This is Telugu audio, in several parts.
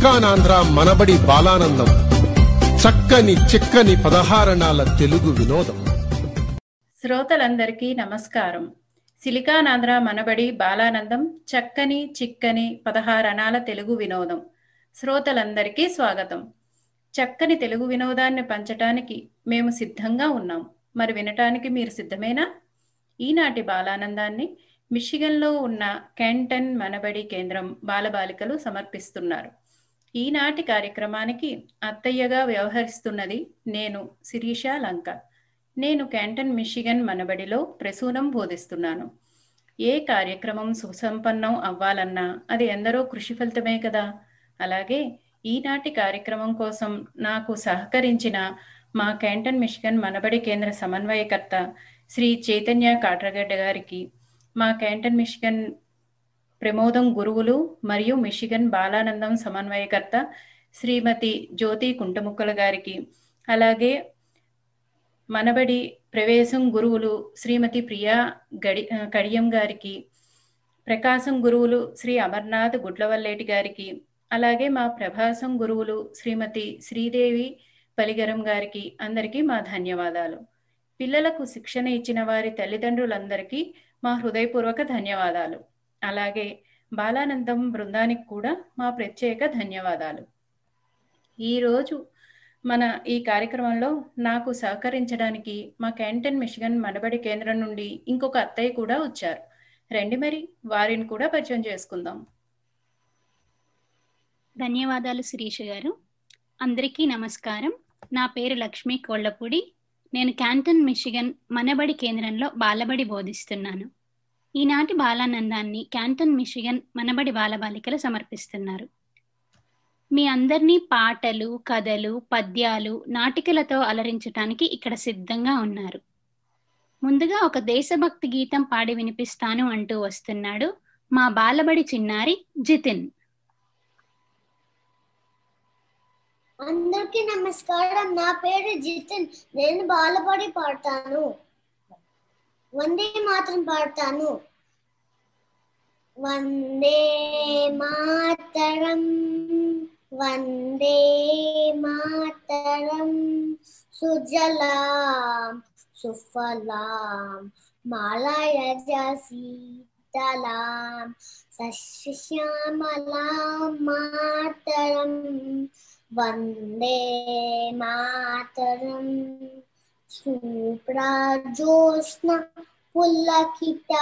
సిలికానాంధ్ర మనబడి బాలానందం. చక్కని చిక్కని పదహారణాల తెలుగు వినోదం. శ్రోతలందరికీ నమస్కారం. సిలికానాంధ్ర మనబడి బాలానందం చక్కని చిక్కని పదహారణాల తెలుగు వినోదం. శ్రోతలందరికీ స్వాగతం. చక్కని తెలుగు వినోదాన్ని పంచటానికి మేము సిద్ధంగా ఉన్నాం. మరి వినటానికి మీరు సిద్ధమేనా? ఈనాటి బాలానందాన్ని మిషిగన్లో ఉన్న కెంటన్ మనబడి కేంద్రం బాలబాలికలు సమర్పిస్తున్నారు. ఈనాటి కార్యక్రమానికి అత్తయ్యగా వ్యవహరిస్తున్నది నేను శిరీష లంక. నేను క్యాంటన్ మిషిగన్ మనబడిలో ప్రసూనం బోధిస్తున్నాను. ఏ కార్యక్రమం సుసంపన్నం అవ్వాలన్నా అది ఎందరో కృషి ఫలితమే కదా. అలాగే ఈనాటి కార్యక్రమం కోసం నాకు సహకరించిన మా క్యాంటన్ మిషిగన్ మనబడి కేంద్ర సమన్వయకర్త శ్రీ చైతన్య కాట్రగడ్డ గారికి మా క్యాంటన్ మిషిగన్ ప్రమోదం గురువులు మరియు మిషిగన్ బాలానందం సమన్వయకర్త శ్రీమతి జ్యోతి కుంటముక్కల గారికి. అలాగే మనబడి ప్రవేశం గురువులు శ్రీమతి ప్రియా గడి కడియం గారికి. ప్రకాశం గురువులు శ్రీ అమర్నాథ్ గుడ్లవల్లేటి గారికి. అలాగే మా ప్రభాసం గురువులు శ్రీమతి శ్రీదేవి పలిగరం గారికి అందరికీ మా ధన్యవాదాలు. పిల్లలకు శిక్షణ ఇచ్చిన వారి తల్లిదండ్రులందరికీ మా హృదయపూర్వక ధన్యవాదాలు. అలాగే బాలానందం బృందానికి కూడా మా ప్రత్యేక ధన్యవాదాలు. ఈరోజు మన ఈ కార్యక్రమంలో నాకు సహకరించడానికి మా క్యాంటన్ మిషిగన్ మనబడి కేంద్రం నుండి ఇంకొక అత్తయ్య కూడా వచ్చారు. రండి మరి వారిని కూడా పరిచయం చేసుకుందాం. ధన్యవాదాలు శిరీష గారు. అందరికీ నమస్కారం. నా పేరు లక్ష్మీ కోళ్ళపూడి నేను క్యాంటన్ మిషిగన్ మనబడి కేంద్రంలో బాలబడి బోధిస్తున్నాను. ఈనాటి బాలానందాన్ని క్యాంటన్ మిషిగన్ మనబడి బాలబాలికలు సమర్పిస్తున్నారు. మీ అందరినీ పాటలు కథలు పద్యాలు నాటికలతో అలరించటానికి ఇక్కడ సిద్ధంగా ఉన్నారు. ముందుగా ఒక దేశభక్తి గీతం పాడి వినిపిస్తాను అంటూ వస్తున్నాడు మా బాలబడి చిన్నారి జితిన్. అందరికీ నమస్కారం. నా పేరు జితిన్. నేను బాలబడి పాడతాను. వందే మాత్రం పాడతాను వందే మాతరం వందే మాతరం సుజలాం సుఫలాం మాలయజ సీతలాం సస్యశ్యామలాం మాతరం వందే మాతరం సుప్రాజోష్ణ పుల్లకితయామణి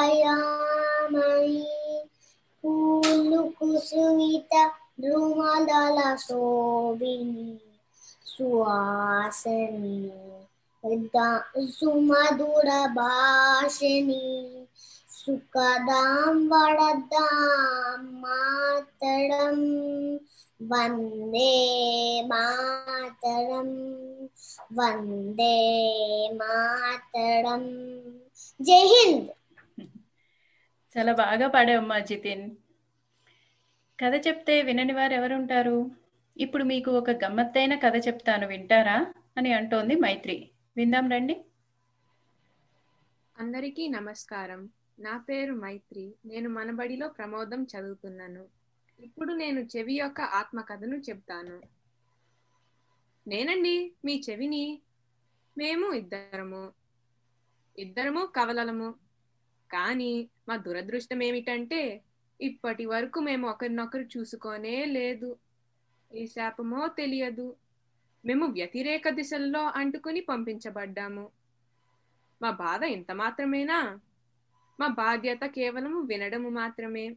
పూలు కుసుమిత ద్రుమదల శోభిని సువాసని సుమధుర భాషిణి సుఖదాం వడదాం మాతరం వందే మాతరం వందే మాతరం జై హింద్. చాలా బాగా పాడావమ్మా జితిన్. కథ చెప్తే వినని వారు ఎవరుంటారు? ఇప్పుడు మీకు ఒక గమ్మత్తైన కథ చెప్తాను వింటారా? అని అంటోంది మైత్రి. విందాం రండి. అందరికీ నమస్కారం. నా పేరు మైత్రి. నేను మనబడిలో ప్రమోదం చదువుతున్నాను. ఇప్పుడు నేను చెవి యొక్క ఆత్మకథను చెప్తాను. నేనండి మీ చెవిని. మేము ఇద్దరము. ఇద్దరము కవలలము. కానీ మా దురదృష్టం ఏమిటంటే ఇప్పటి వరకు మేము ఒకరినొకరు చూసుకోనే లేదు. ఏ శాపమో తెలియదు. మేము వ్యతిరేక దిశల్లో అంటుకుని పంపించబడ్డాము. మా బాధ ఇంత మాత్రమేనా? మా బాధ్యత కేవలం వినడము మాత్రమే.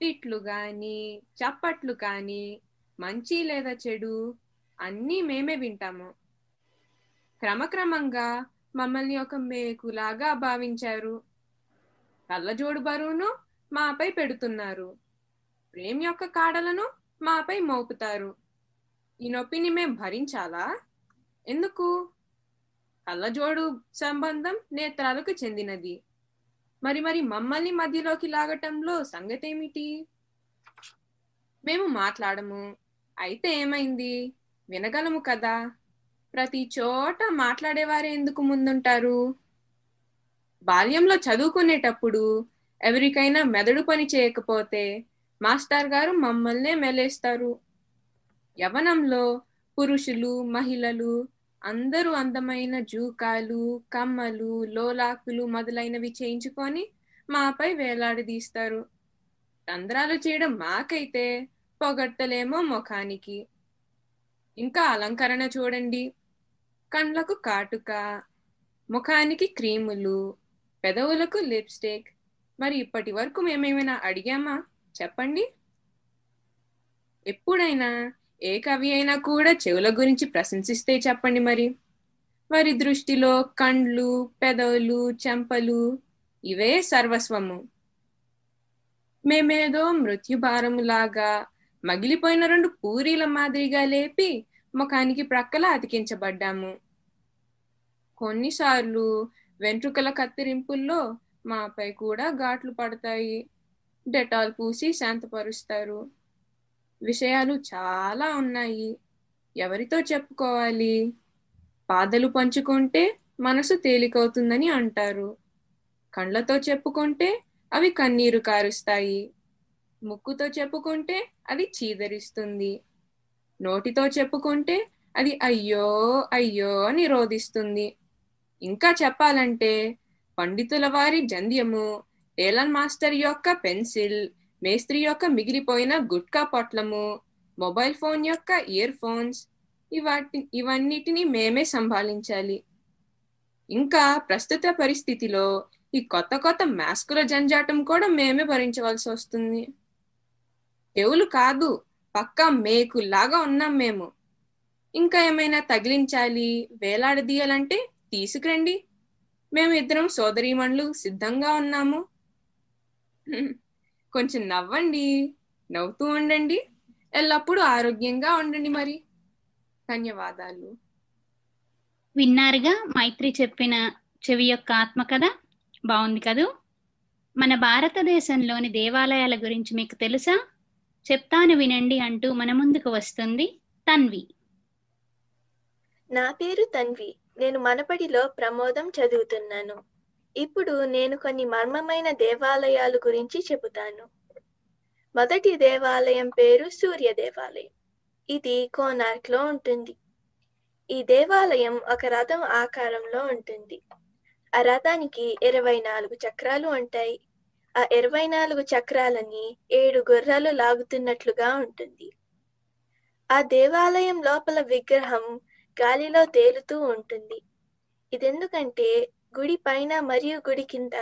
తిట్లు గాని చప్పట్లు కాని మంచి లేదా చెడు అన్నీ మేమే వింటాము. క్రమక్రమంగా మమ్మల్ని ఒక మేకులాగా భావించారు. కళ్ళజోడు బరువును మాపై పెడుతున్నారు. ప్రేమ యొక్క కాడలను మాపై మోపుతారు. ఈ నొప్పిని మేం భరించాలా? ఎందుకు? కళ్ళజోడు సంబంధం నేత్రాలకు చెందినది. మరి మరి మమ్మల్ని మధ్యలోకి లాగటంలో సంగతేమిటి? మేము మాట్లాడము. అయితే ఏమైంది? వినగలము కదా. ప్రతి చోట మాట్లాడేవారే ఎందుకు ముందుంటారు? బాల్యంలో చదువుకునేటప్పుడు ఎవరికైనా మెదడు పని చేయకపోతే మాస్టర్ గారు మమ్మల్నే మెలేస్తారు. యవనంలో పురుషులు మహిళలు అందరూ అందమైన జూకాలు కమ్మలు లోలాకులు మొదలైనవి చేయించుకొని మాపై వేలాడదీస్తారు రంధ్రాలు చేయడం మాకైతే పొగట్టలేమో ముఖానికి. ఇంకా అలంకరణ చూడండి. కండ్లకు కాటుక ముఖానికి క్రీములు పెదవులకు లిప్స్టిక్. మరి ఇప్పటి వరకు మేమేమైనా అడిగామా? చెప్పండి. ఎప్పుడైనా ఏ కవి అయినా కూడా చెవుల గురించి ప్రశంసిస్తే చెప్పండి మరి. వారి దృష్టిలో కండ్లు పెదవులు చెంపలు ఇవే సర్వస్వము. మేమేదో మృత్యుభారములాగా మగిలిపోయిన రెండు పూరీల మాదిరిగా లేపి ముఖానికి ప్రక్కల అతికించబడ్డాము. కొన్నిసార్లు వెంట్రుకల కత్తిరింపుల్లో మాపై కూడా ఘాట్లు పడతాయి. డెటాల్ పూసి శాంతపరుస్తారు. విషయాలు చాలా ఉన్నాయి. ఎవరితో చెప్పుకోవాలి? బాధలు పంచుకుంటే మనసు తేలికవుతుందని అంటారు. కండ్లతో చెప్పుకుంటే అవి కన్నీరు కారుస్తాయి. ముక్కుతో చెప్పుకుంటే అది చీదరిస్తుంది. నోటితో చెప్పుకుంటే అది అయ్యో అయ్యో అని రోధిస్తుంది. ఇంకా చెప్పాలంటే పండితుల వారి జంధ్యము ఏలన్ మాస్టర్ యొక్క పెన్సిల్ మేస్త్రి యొక్క మిగిలిపోయిన గుట్కా పొట్లము మొబైల్ ఫోన్ యొక్క ఇయర్ ఫోన్స్ ఇవాటి ఇవన్నిటిని మేమే సంభాళించాలి ఇంకా ప్రస్తుత పరిస్థితిలో ఈ కొత్త కొత్త మాస్కుల జంజాటం కూడా మేమే భరించవలసి వస్తుంది. ఎవులు కాదు పక్కా మేకులాగా ఉన్నాం మేము. ఇంకా ఏమైనా తగిలించాలి వేలాడదీయాలంటే తీసుకురండి. మేము ఇద్దరం సోదరీమణులు సిద్ధంగా ఉన్నాము. కొంచెం నవ్వండి. నవ్వుతూ ఉండండి. ఎల్లప్పుడూ ఆరోగ్యంగా ఉండండి మరి. ధన్యవాదాలు. విన్నారుగా మైత్రి చెప్పిన చెవి యొక్క ఆత్మకథ? బాగుంది కదూ? మన భారతదేశంలోని దేవాలయాల గురించి మీకు తెలుసా? చెప్తాను వినండి అంటూ మన ముందుకు వస్తుంది తన్వి. నా పేరు తన్వి. నేను మనపడిలో ప్రమోదం చదువుతున్నాను. ఇప్పుడు నేను కొన్ని మర్మమైన దేవాలయాలు గురించి చెబుతాను. మొదటి దేవాలయం పేరు సూర్య దేవాలయం. ఇది కోనార్క్లో ఉంటుంది. ఈ దేవాలయం ఒక రథం ఆకారంలో ఉంటుంది. ఆ రథానికి ఇరవై నాలుగు చక్రాలు ఉంటాయి. ఆ ఇరవై నాలుగు చక్రాలని ఏడు గుర్రాలు లాగుతున్నట్లుగా ఉంటుంది. ఆ దేవాలయం లోపల విగ్రహం గాలిలో తేలుతూ ఉంటుంది. ఇదెందుకంటే గుడి పైన మరియు గుడి కింద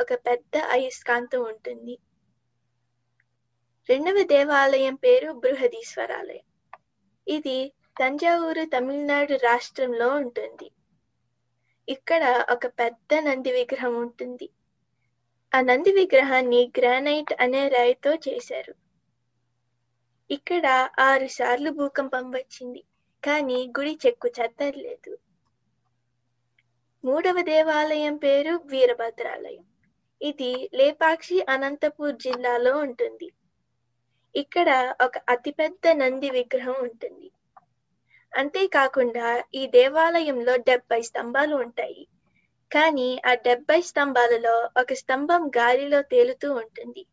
ఒక పెద్ద అయస్కాంతం ఉంటుంది. రెండవ దేవాలయం పేరు బృహదీశ్వరాలయం. ఇది తంజావూరు తమిళనాడు రాష్ట్రంలో ఉంటుంది. ఇక్కడ ఒక పెద్ద నంది విగ్రహం ఉంటుంది. ఆ నంది విగ్రహాన్ని గ్రానైట్ అనే రాయితో చేశారు. ఇక్కడ ఆరు సార్లు భూకంపం వచ్చింది కానీ గుడి చెక్కు చెద్దర్లేదు మూడవ దేవాలయం పేరు వీరభద్రాలయం. ఇది లేపాక్షి అనంతపూర్ జిల్లాలో ఉంటుంది. ఇక్కడ ఒక అతిపెద్ద నంది విగ్రహం ఉంటుంది. అంతేకాకుండా ఈ దేవాలయంలో డెబ్బై స్తంభాలు ఉంటాయి. కానీ ఆ డెబ్బై స్తంభాలలో ఒక స్తంభం గాలిలో తేలుతూ ఉంటుంది.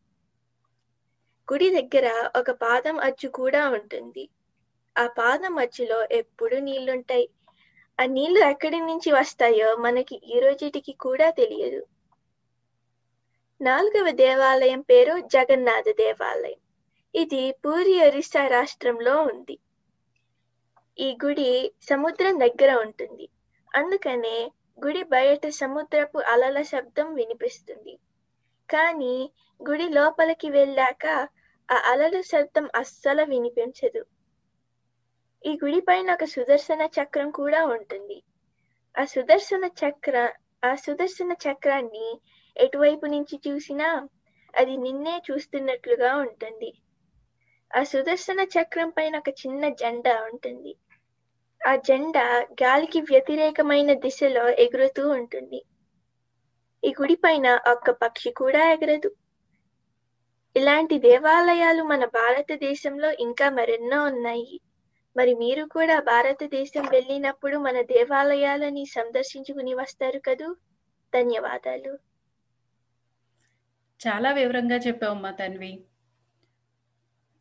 గుడి దగ్గర ఒక పాదం అచ్చు కూడా ఉంటుంది. ఆ పాదం అచ్చులో ఎప్పుడు నీళ్ళుంటాయి. ఆ నీళ్ళు ఎక్కడి నుంచి వస్తాయో మనకి ఈ రోజుటికి కూడా తెలియదు. నాలుగవ దేవాలయం పేరు జగన్నాథ దేవాలయం. ఇది పూరి ఒరిస్సా రాష్ట్రంలో ఉంది. ఈ గుడి సముద్రం దగ్గర ఉంటుంది. అందుకనే గుడి బయట సముద్రపు అలల శబ్దం వినిపిస్తుంది. కానీ గుడి లోపలికి వెళ్ళాక ఆ అలల శబ్దం అస్సలు వినిపించదు. ఈ గుడి పైన ఒక సుదర్శన చక్రం కూడా ఉంటుంది. ఆ సుదర్శన చక్ర ఆ సుదర్శన చక్రాన్ని ఎటువైపు నుంచి చూసినా అది నిన్నే చూస్తున్నట్లుగా ఉంటుంది. ఆ సుదర్శన చక్రం పైన ఒక చిన్న జెండా ఉంటుంది. ఆ జెండా గాలికి వ్యతిరేకమైన దిశలో ఎగురుతూ ఉంటుంది. ఈ గుడి పైన ఒక్క పక్షి కూడా ఎగరదు. ఇలాంటి దేవాలయాలు మన భారతదేశంలో ఇంకా మరెన్నో ఉన్నాయి. మరి మీరు కూడా భారతదేశం వెళ్ళినప్పుడు మన దేవాలయాలని సందర్శించుకుని వస్తారు కదూ? ధన్యవాదాలు. చాలా వివరంగా చెప్పావమ్మా తన్వి.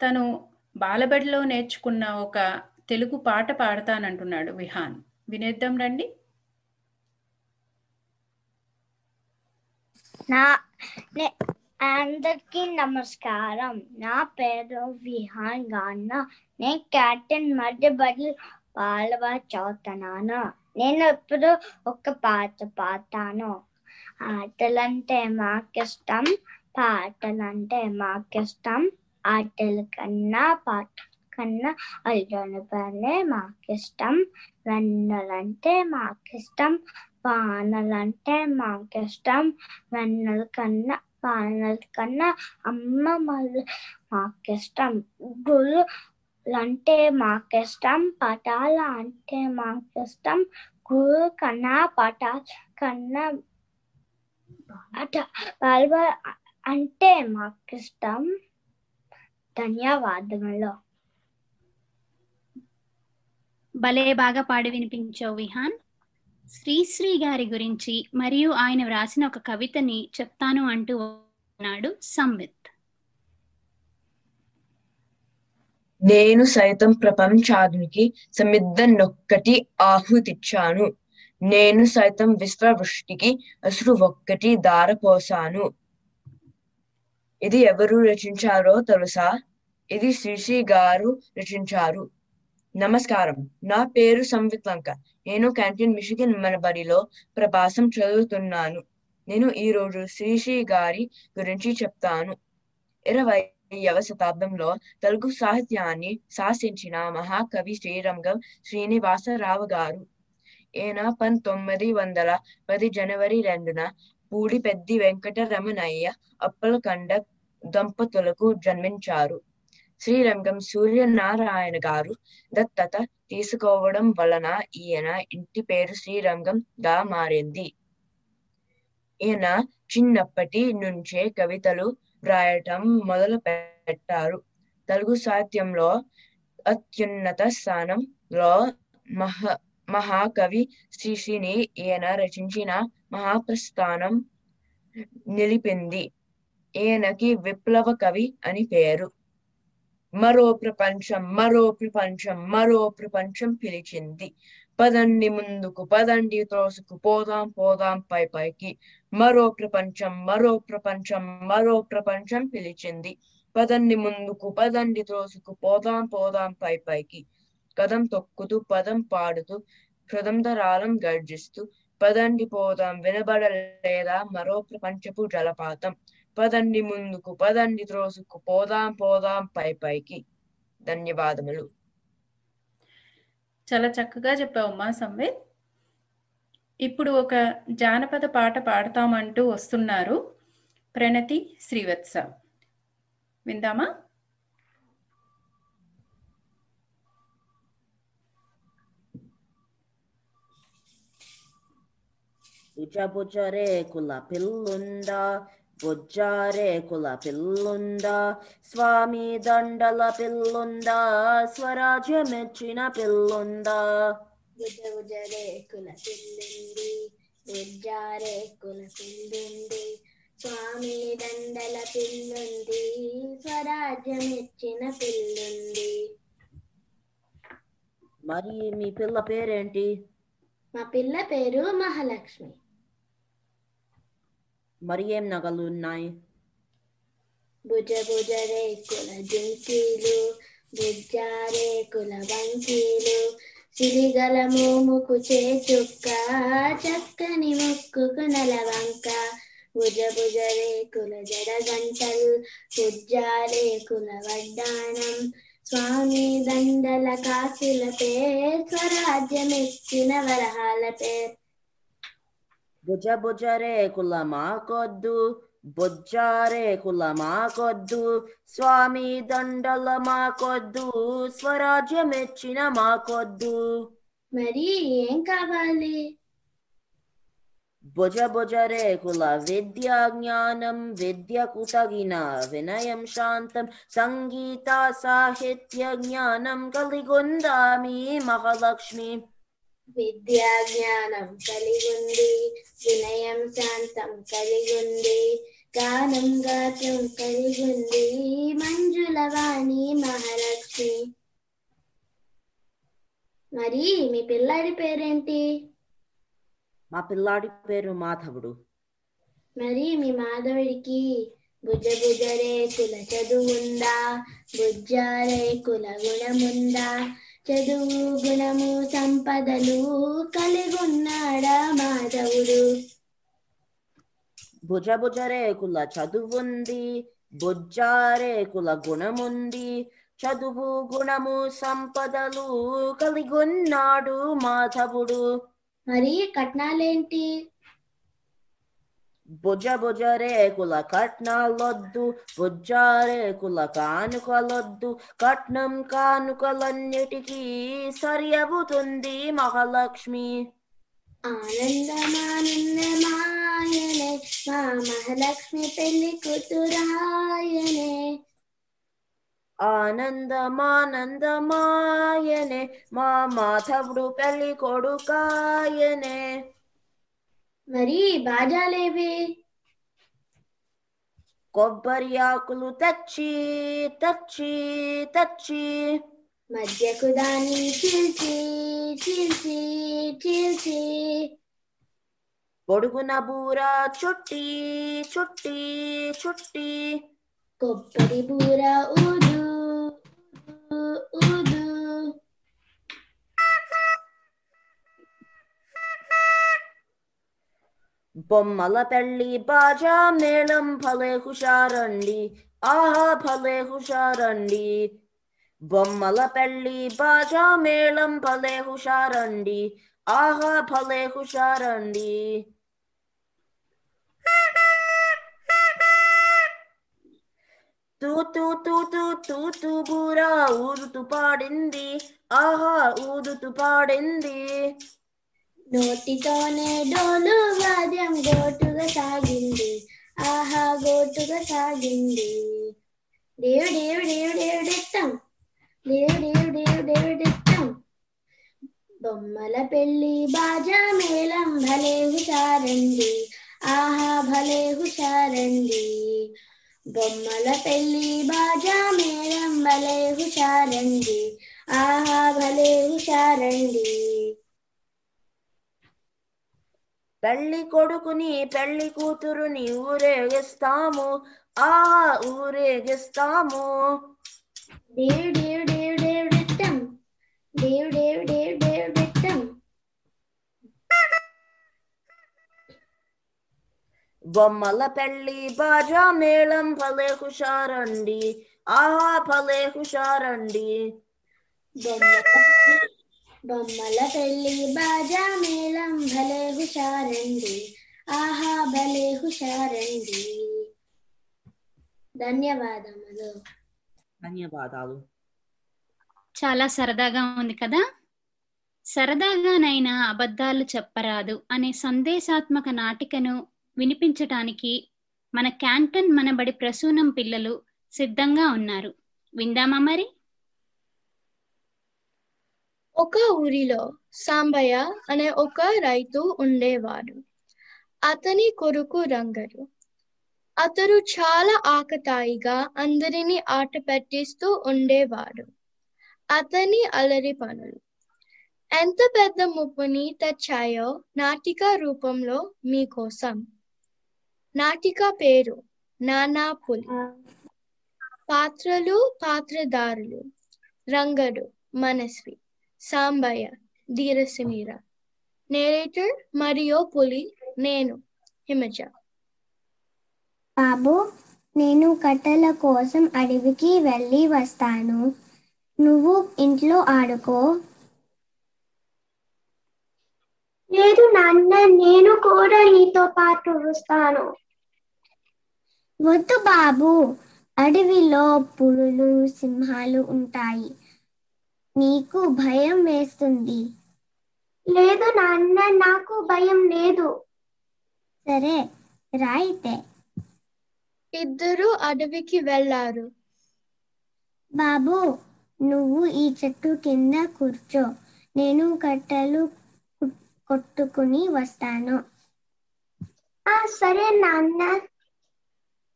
తను బాలబడిలో నేర్చుకున్న ఒక తెలుగు పాట పాడతానంటున్నాడు విహాన్. వినేద్దాం రండి. నా నే- అందరికీ నమస్కారం. నా పేరు విహాన్ గాన్న నేను క్యాప్టెన్ మధ్య బదులు పాలవ చదువుతున్నాను నేను ఇప్పుడు ఒక పాట పాడతాను. ఆటలంటే మాకిష్టం పాటలంటే మాకిష్టం. ఆటల కన్నా పాట కన్నా అల్లుని పనే మాకిష్టం. వెన్నెలంటే మాకిష్టం వానలంటే మాకిష్టం. వెన్నల కన్నా వానల కన్నా అమ్మ మళ్ళీ మాకిష్టం. గుళ్ళు అంటే మాకిష్టం పటాల అంటే మాకిష్టం గురు కన్నా పటాల కన్నా బాల్బ అంటే మాకిష్టం. ధన్యవాదములు. భలే బాగా పాడి వినిపించావు విహాన్. శ్రీశ్రీ గారి గురించి మరియు ఆయన వ్రాసిన ఒక కవితని చెప్తాను అంటూ ఉన్నాడు సంవిత్ నేను సైతం ప్రపంచానికి సమిద్దనొక్కటి ఆహుతిచ్చాను. నేను సైతం విశ్వవృష్టికి అసురు ఒక్కటి దారపోసాను ఇది ఎవరు రచించారో తెలుసా? ఇది శ్రీశ్రీ గారు రచించారు. నమస్కారం. నా పేరు సంవిత్ లంక. నేను క్యాంటీన్ మిషిగన్ మనబడిలో ప్రభాసం చదువుతున్నాను. నేను ఈ రోజు శ్రీశ్రీ గారి గురించి చెప్తాను. ఇరవైవ శతాబ్దంలో తెలుగు సాహిత్యాన్ని శాసించిన మహాకవి శ్రీరంగం శ్రీనివాసరావు గారు. ఈయన పంతొమ్మిది వందల పది జనవరి రెండున పూడిపెద్ది వెంకటరమణయ్య అప్పలకండ దంపతులకు జన్మించారు. శ్రీరంగం సూర్యనారాయణ గారు దత్తత తీసుకోవడం వలన ఈయన ఇంటి పేరు శ్రీరంగం గా మారింది. ఈయన చిన్నప్పటి నుంచే కవితలు వ్రాయటం మొదలు పెట్టారు తెలుగు సాహిత్యంలో అత్యున్నత స్థానంలో మహా మహాకవి శ్రీశ్రీని ఈయన రచించిన మహాప్రస్థానం నిలిపింది. ఈయనకి విప్లవ కవి అని పేరు. మరో ప్రపంచం మరో ప్రపంచం మరో ప్రపంచం పిలిచింది. పదండి ముందుకు పదండి త్రోసుకు పోదాం పోదాం పై పైకి. మరో ప్రపంచం మరో ప్రపంచం మరో ప్రపంచం పిలిచింది. పదండి ముందుకు పదండి త్రోసుకు పోదాం పోదాం పై పైకి. కదం తొక్కుతూ పదం పాడుతూ హృదంతరాలం గర్జిస్తూ పదండి పోదాం వినబడలేదా మరో ప్రపంచపు జలపాతం. పదండి ముందుకు పదండి త్రోసుకు పోదాం పోదాం పై పైకి. ధన్యవాదములు. చాలా చక్కగా చెప్పావమ్మా సంవేద్. ఇప్పుడు ఒక జానపద పాట పాడతామంటూ వస్తున్నారు ప్రణతి శ్రీవత్స. విందామా? బుజబుజరే కుల పిల్లుందా? బుజ్జారే కుల పిల్లుందా? స్వామి దండల పిల్లుందా? స్వరాజ్యమెచ్చిన పిల్లుందా? బుజ బుజరే కుల పిల్లుంది బుజ్జారే కుల పిల్లుంది స్వామి దండల పిల్లుంది స్వరాజ్యం ఇచ్చిన పిల్లుంది. మరి మీ పిల్ల పేరేంటి? మా పిల్ల పేరు మహాలక్ష్మి. మరి ఏం నగలు ఉన్నాయి భుజ భుజ రేకుల జుంకీలు బుజ్జారే కుల వంకీలు సిరిగల మోముకు చేచుక్క చక్కని ముక్కుకు నలవంక భుజ భుజ రేకుల జడగంటలు బుజ్జారే కుల వడ్డానం స్వామి దండల కాసుల పేర్ స్వరాజ్యం ఇచ్చిన వరహాల పేర్ భుజ భుజరే కుల మాకొద్దు బొజ్జారే కుల మాకొద్దు స్వామి దండల మాకొద్దు స్వరాజ్యమెచ్చిన మాకొద్దు మరి ఏం కావాలి? భుజ భుజరే కుల విద్యా జ్ఞానం విద్యకు తగిన వినయం శాంతం సంగీత సాహిత్య జ్ఞానం కలిగొందామి మహాలక్ష్మి. విద్యా జ్ఞానం కలిగుంది వినయం శాంతం కలిగుంది గానం గాత్రం కలిగుంది మంజుల వాణి మహాలక్ష్మి. మరి మీ పిల్లాడి పేరేంటి? మా పిల్లాడి పేరు మాధవుడు. మరి మీ మాధవుడికి బుజ్జ బుజ్జ రేకుల చదువుందా బుజ్జ రేకుల గుణముందా చదువు గుణము సంపదలు కలిగున్నాడా మాధవుడు. భుజ భుజ రేకుల చదువుంది బుజ్జారేకుల గుణముంది. చదువు గుణము సంపదలు కలిగొన్నాడు మాధవుడు. మరి కట్నాలేంటి? భుజ భుజ రేకుల కట్నాలొద్దు బుజ్జారేకుల కానుకలొద్దు కట్నం కానుకలన్నిటికీ సరి అవుతుంది మహాలక్ష్మి ఆనందమానందమాయనే మా మహాలక్ష్మి పెళ్ళి కూతురాయనే. ఆనందమానందమాయనే మా మాధవుడు పెళ్ళి కొడుకాయనే. మరి బాజాలేవి కొబ్బరి ఆకులు తెచ్చి తెచ్చి తెచ్చి మధ్యకు దాన్ని చీల్చి చీల్చి చీల్చి పొడుగున బూర చుట్టి చుట్టి చుట్టి కొబ్బరి బూర ఊదు ఊదు బొమ్మల పెళ్ళి బాజా మేళం భలే హుషారండి ఆహా భలే హుషారండి బొమ్మల పెళ్ళి బాజా మేళం భలే హుషారండి ఆహా భలే హుషారండి తూ తూ తూ తూ తూ తూ బూరా ఊదుతూ పాడింది ఆహా ఊదుతూ పాడింది నోటితోనే డోలు వాద్యం గోటుగా సాగింది. ఆహా గోటుగా సాగింది. దేవు దేవుడు దేవుడు దేవు డెట్టం దేవు దేవుడు దేవు దేవు డెట్టం బొమ్మల పెళ్ళి బాజా మేళం భలే హుషారండి. ఆహా భలే హుషారండి. బొమ్మల పెళ్ళి బాజా మేళం భలే హుషారండి. ఆహా భలే హుషారండి. పెళ్ళి కొడుకుని పెళ్ళి కూతురుని ఊరేగిస్తాము. ఆ ఊరేగిస్తాము. దేవ్ దేవ్ దేవ్ దేవ్ డిట్టం దేవ్ దేవ్ దేవ్ దేవ్ డిట్టం బొమ్మల పెళ్ళి బాజా మేళం భలే హుషారండి. ఆహా భలే హుషారండి. బొమ్మల బొమ్మల పెళ్ళి బాజా మేళం భలే హుషారండి. ఆహా భలే హుషారండి. ధన్యవాదములు. ధన్యవాదాలు. చాలా సరదాగా ఉంది కదా? సరదాగానైనా అబద్ధాలు చెప్పరాదు అనే సందేశాత్మక నాటికను వినిపించటానికి మన క్యాంటన్ మనబడి ప్రసూనం పిల్లలు సిద్ధంగా ఉన్నారు. విందామా మరి? ఒక ఊరిలో సాంబయ్య అనే ఒక రైతు ఉండేవాడు. అతని కొడుకు రంగడు. అతడు చాలా ఆకతాయిగా అందరినీ ఆట పెట్టిస్తూ ఉండేవాడు. అతని అలరి పనులు. ఎంత పెద్ద ముప్పుని తెచ్చాయో నాటిక రూపంలో మీకోసం. నాటిక పేరు నానా పులి. పాత్రలు పాత్రధారులు రంగడు మనస్వి. సాంబయ్య ధీరసిమీర నేరేటర్ మరియు పులి నేను హిమజ. బాబు నేను కట్టెల కోసం అడవికి వెళ్ళి వస్తాను. నువ్వు ఇంట్లో ఆడుకో. లేదు నాన్న నేను కూడా నీతో పాటు వస్తాను. వద్దు బాబు అడవిలో పులులు సింహాలు ఉంటాయి. నీకు భయం వేస్తుంది. లేదు నాన్న నాకు భయం లేదు. సరే రాయితే. ఇద్దరు అడవికి వెళ్ళారు. బాబు నువ్వు ఈ చెట్టు కింద కూర్చో. నేను కట్టెలు కొట్టుకుని వస్తాను. ఆ సరే నాన్న.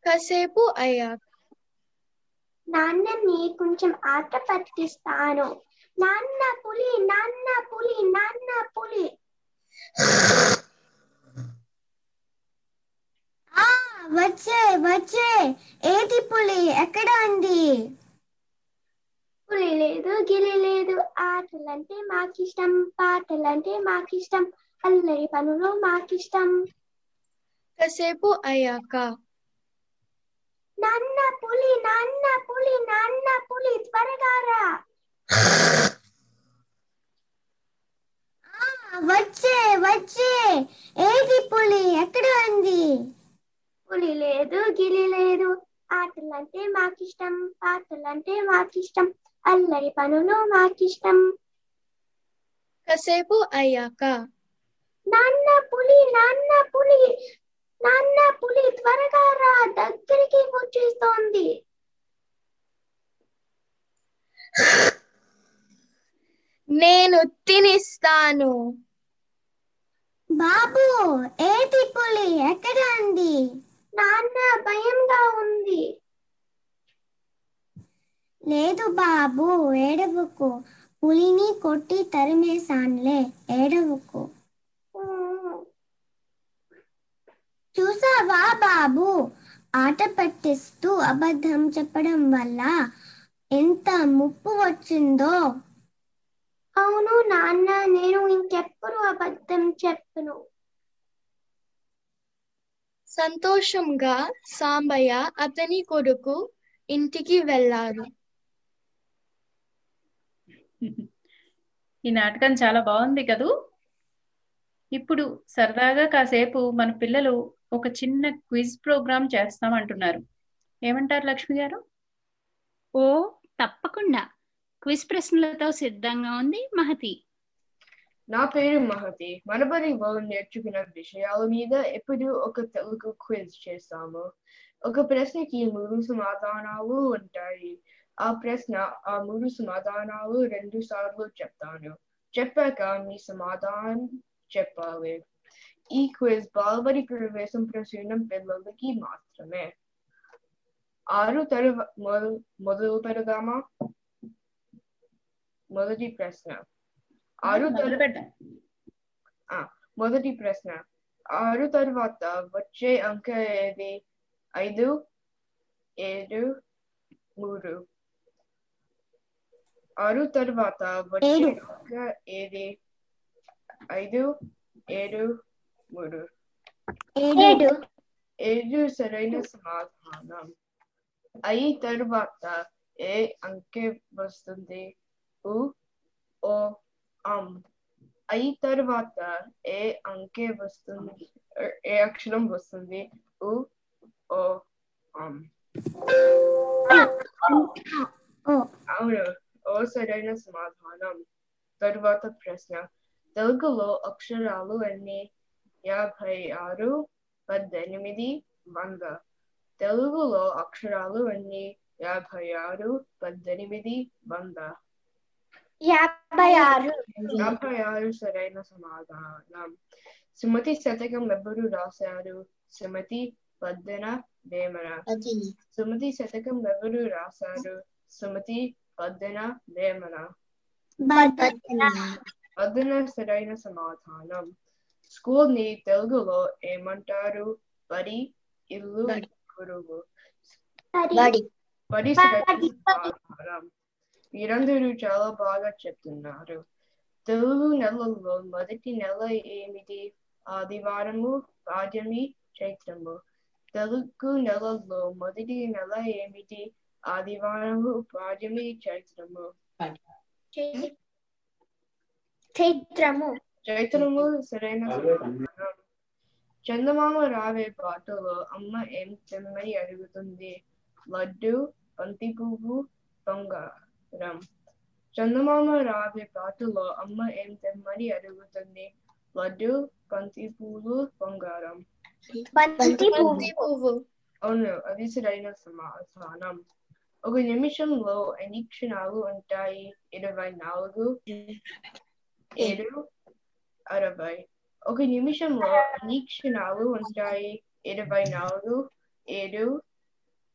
కాసేపు అయ్యాక. నాన్నని కొంచెం ఆట పట్టిస్తాను. నాన్న పులి నాన్న పులి నాన్న పులి. ఆ వచ్చే వచ్చే. ఏది పులి? ఎక్కడ ఉంది? పులి లేదు గిలి లేదు. ఆటలంటే మాకిష్టం పాటలంటే మాకిష్టం అల్లరి పనులు మాకిష్టం. కాసేపు అయ్యాక. నాన్న పులి నాన్న పులి నాన్న పులి త్వరగా రా. వచ్చే వచ్చే. ఏది పులి? ఎక్కడ ఉంది? పులి లేదు గిలి లేదు. ఆటలంటే మాకిష్టం పాటలంటే మాకిష్టం. అల్లరి పనులు మాకిష్టం. కాసేపు అయ్యాక. నాన్న పులి నాన్న పులి. నాన్న పులి త్వరగా రా దగ్గరికి వచ్చేస్తోంది. నేను తినిస్తాను బాబు ఏది పులి ఎక్కడ ఉంది నాన్న భయంగా ఉంది. లేదు బాబు ఏడవకు. పులిని కొట్టి తరిమేశాన్లే ఏడవకు. చూసావా బాబు? ఆట పట్టిస్తూ అబద్ధం చెప్పడం వల్ల ఎంత ముప్పు వచ్చిందో. అవును నాన్న నేను ఇంకెప్పుడు అబద్ధం చెప్పను. సంతోషంగా సాంబయ్య అతని కొడుకు ఇంటికి వెళ్ళారు. ఈ నాటకం చాలా బాగుంది కదూ? ఇప్పుడు సరదాగా కాసేపు మన పిల్లలు ఒక చిన్న క్విజ్ ప్రోగ్రామ్ చేస్తామంటున్నారు. ఏమంటారు లక్ష్మి గారు? ఓ తప్పకుండా. క్విజ్ ప్రశ్నలతో సిద్ధంగా ఉంది మహతి. నా పేరు మహతి. మనబడిలో నేర్చుకున్న విషయాల మీద ఇప్పుడు ఒక తెలుగు క్విజ్ చేస్తాము. ఒక ప్రశ్నకి మూడు సమాధానాలు ఉంటాయి. ఆ ప్రశ్న ఆ మూడు సమాధానాలు రెండు సార్లు చెప్తాను. చెప్పాక మీ సమాధానం చెప్పాలి. ఈ క్విజ్ బాలబడి ప్రవేశం ప్రసూనం పిల్లలకి మాత్రమే. ఆరు తరువాత మొదలు పెడదామా? మొదటి ప్రశ్న. ఆరు మొదటి ప్రశ్న. ఆరు తర్వాత వచ్చే అంక ఏది? ఐదు ఏడు మూడు. ఆరు తర్వాత వచ్చే. అంక ఏది? ఐదు ఏడు మూడు. ఏడు. ఏడు సరైన సమాధానం. ఐ తర్వాత ఏ అంకె వస్తుంది? ఉ ఓ అం ఐ తర్వాత ఏ అంకే వస్తుంది ఏ అక్షరం వస్తుంది ఉ ఓ అం ఓ అవును ఓ సరైన సమాధానం తరువాత ప్రశ్న తెలుగులో అక్షరాలు ఎన్ని యాభై ఆరు పద్దెనిమిది వంద తెలుగులో అక్షరాలు ఎన్ని యాభై ఆరు పద్దెనిమిది వంద యాభై ఆరు యాభై ఆరు సరైన సమాధానం. సుమతి శతకం ఎవరు రాశారు? సుమతి పద్దెన వేమన. సుమతి శతకం ఎవరు రాశారు? సుమతి పద్దెన వేమన. పద్దెన సరైన సమాధానం. స్కూల్ని తెలుగులో ఏమంటారు? బడి ఇల్లు గురువు. బడి సరైన సమాధానం. మీరందరూ చాలా బాగా చెప్తున్నారు. తెలుగు నెలల్లో మొదటి నెల ఏమిటి? ఆదివారము పాడ్యమి చైత్రము. తెలుగు నెలల్లో మొదటి నెల ఏమిటి? ఆదివారము పాడ్యమి చైత్రము. చైత్రము. చైత్రము సరైన చందమామ రావే పాటలో అమ్మ ఏం తెమ్మని అడుగుతుంది? లడ్డు బంతి పువ్వు బంగారం చందమామ రావే పాటలో అమ్మ ఏం తెమ్మని అడుగుతుంది లడ్డు బంతి పువ్వు బంగారం బంతి పువ్వు బంతి పువ్వు అవును అది సరైన సమాధానం ఒక నిమిషంలో ఎన్ని క్షణాలు ఉంటాయి ఇరవై నాలుగు ఏడు అరవై ఒక నిమిషంలో ఎన్ని క్షణాలు ఉంటాయి ఇరవై నాలుగు ఏడు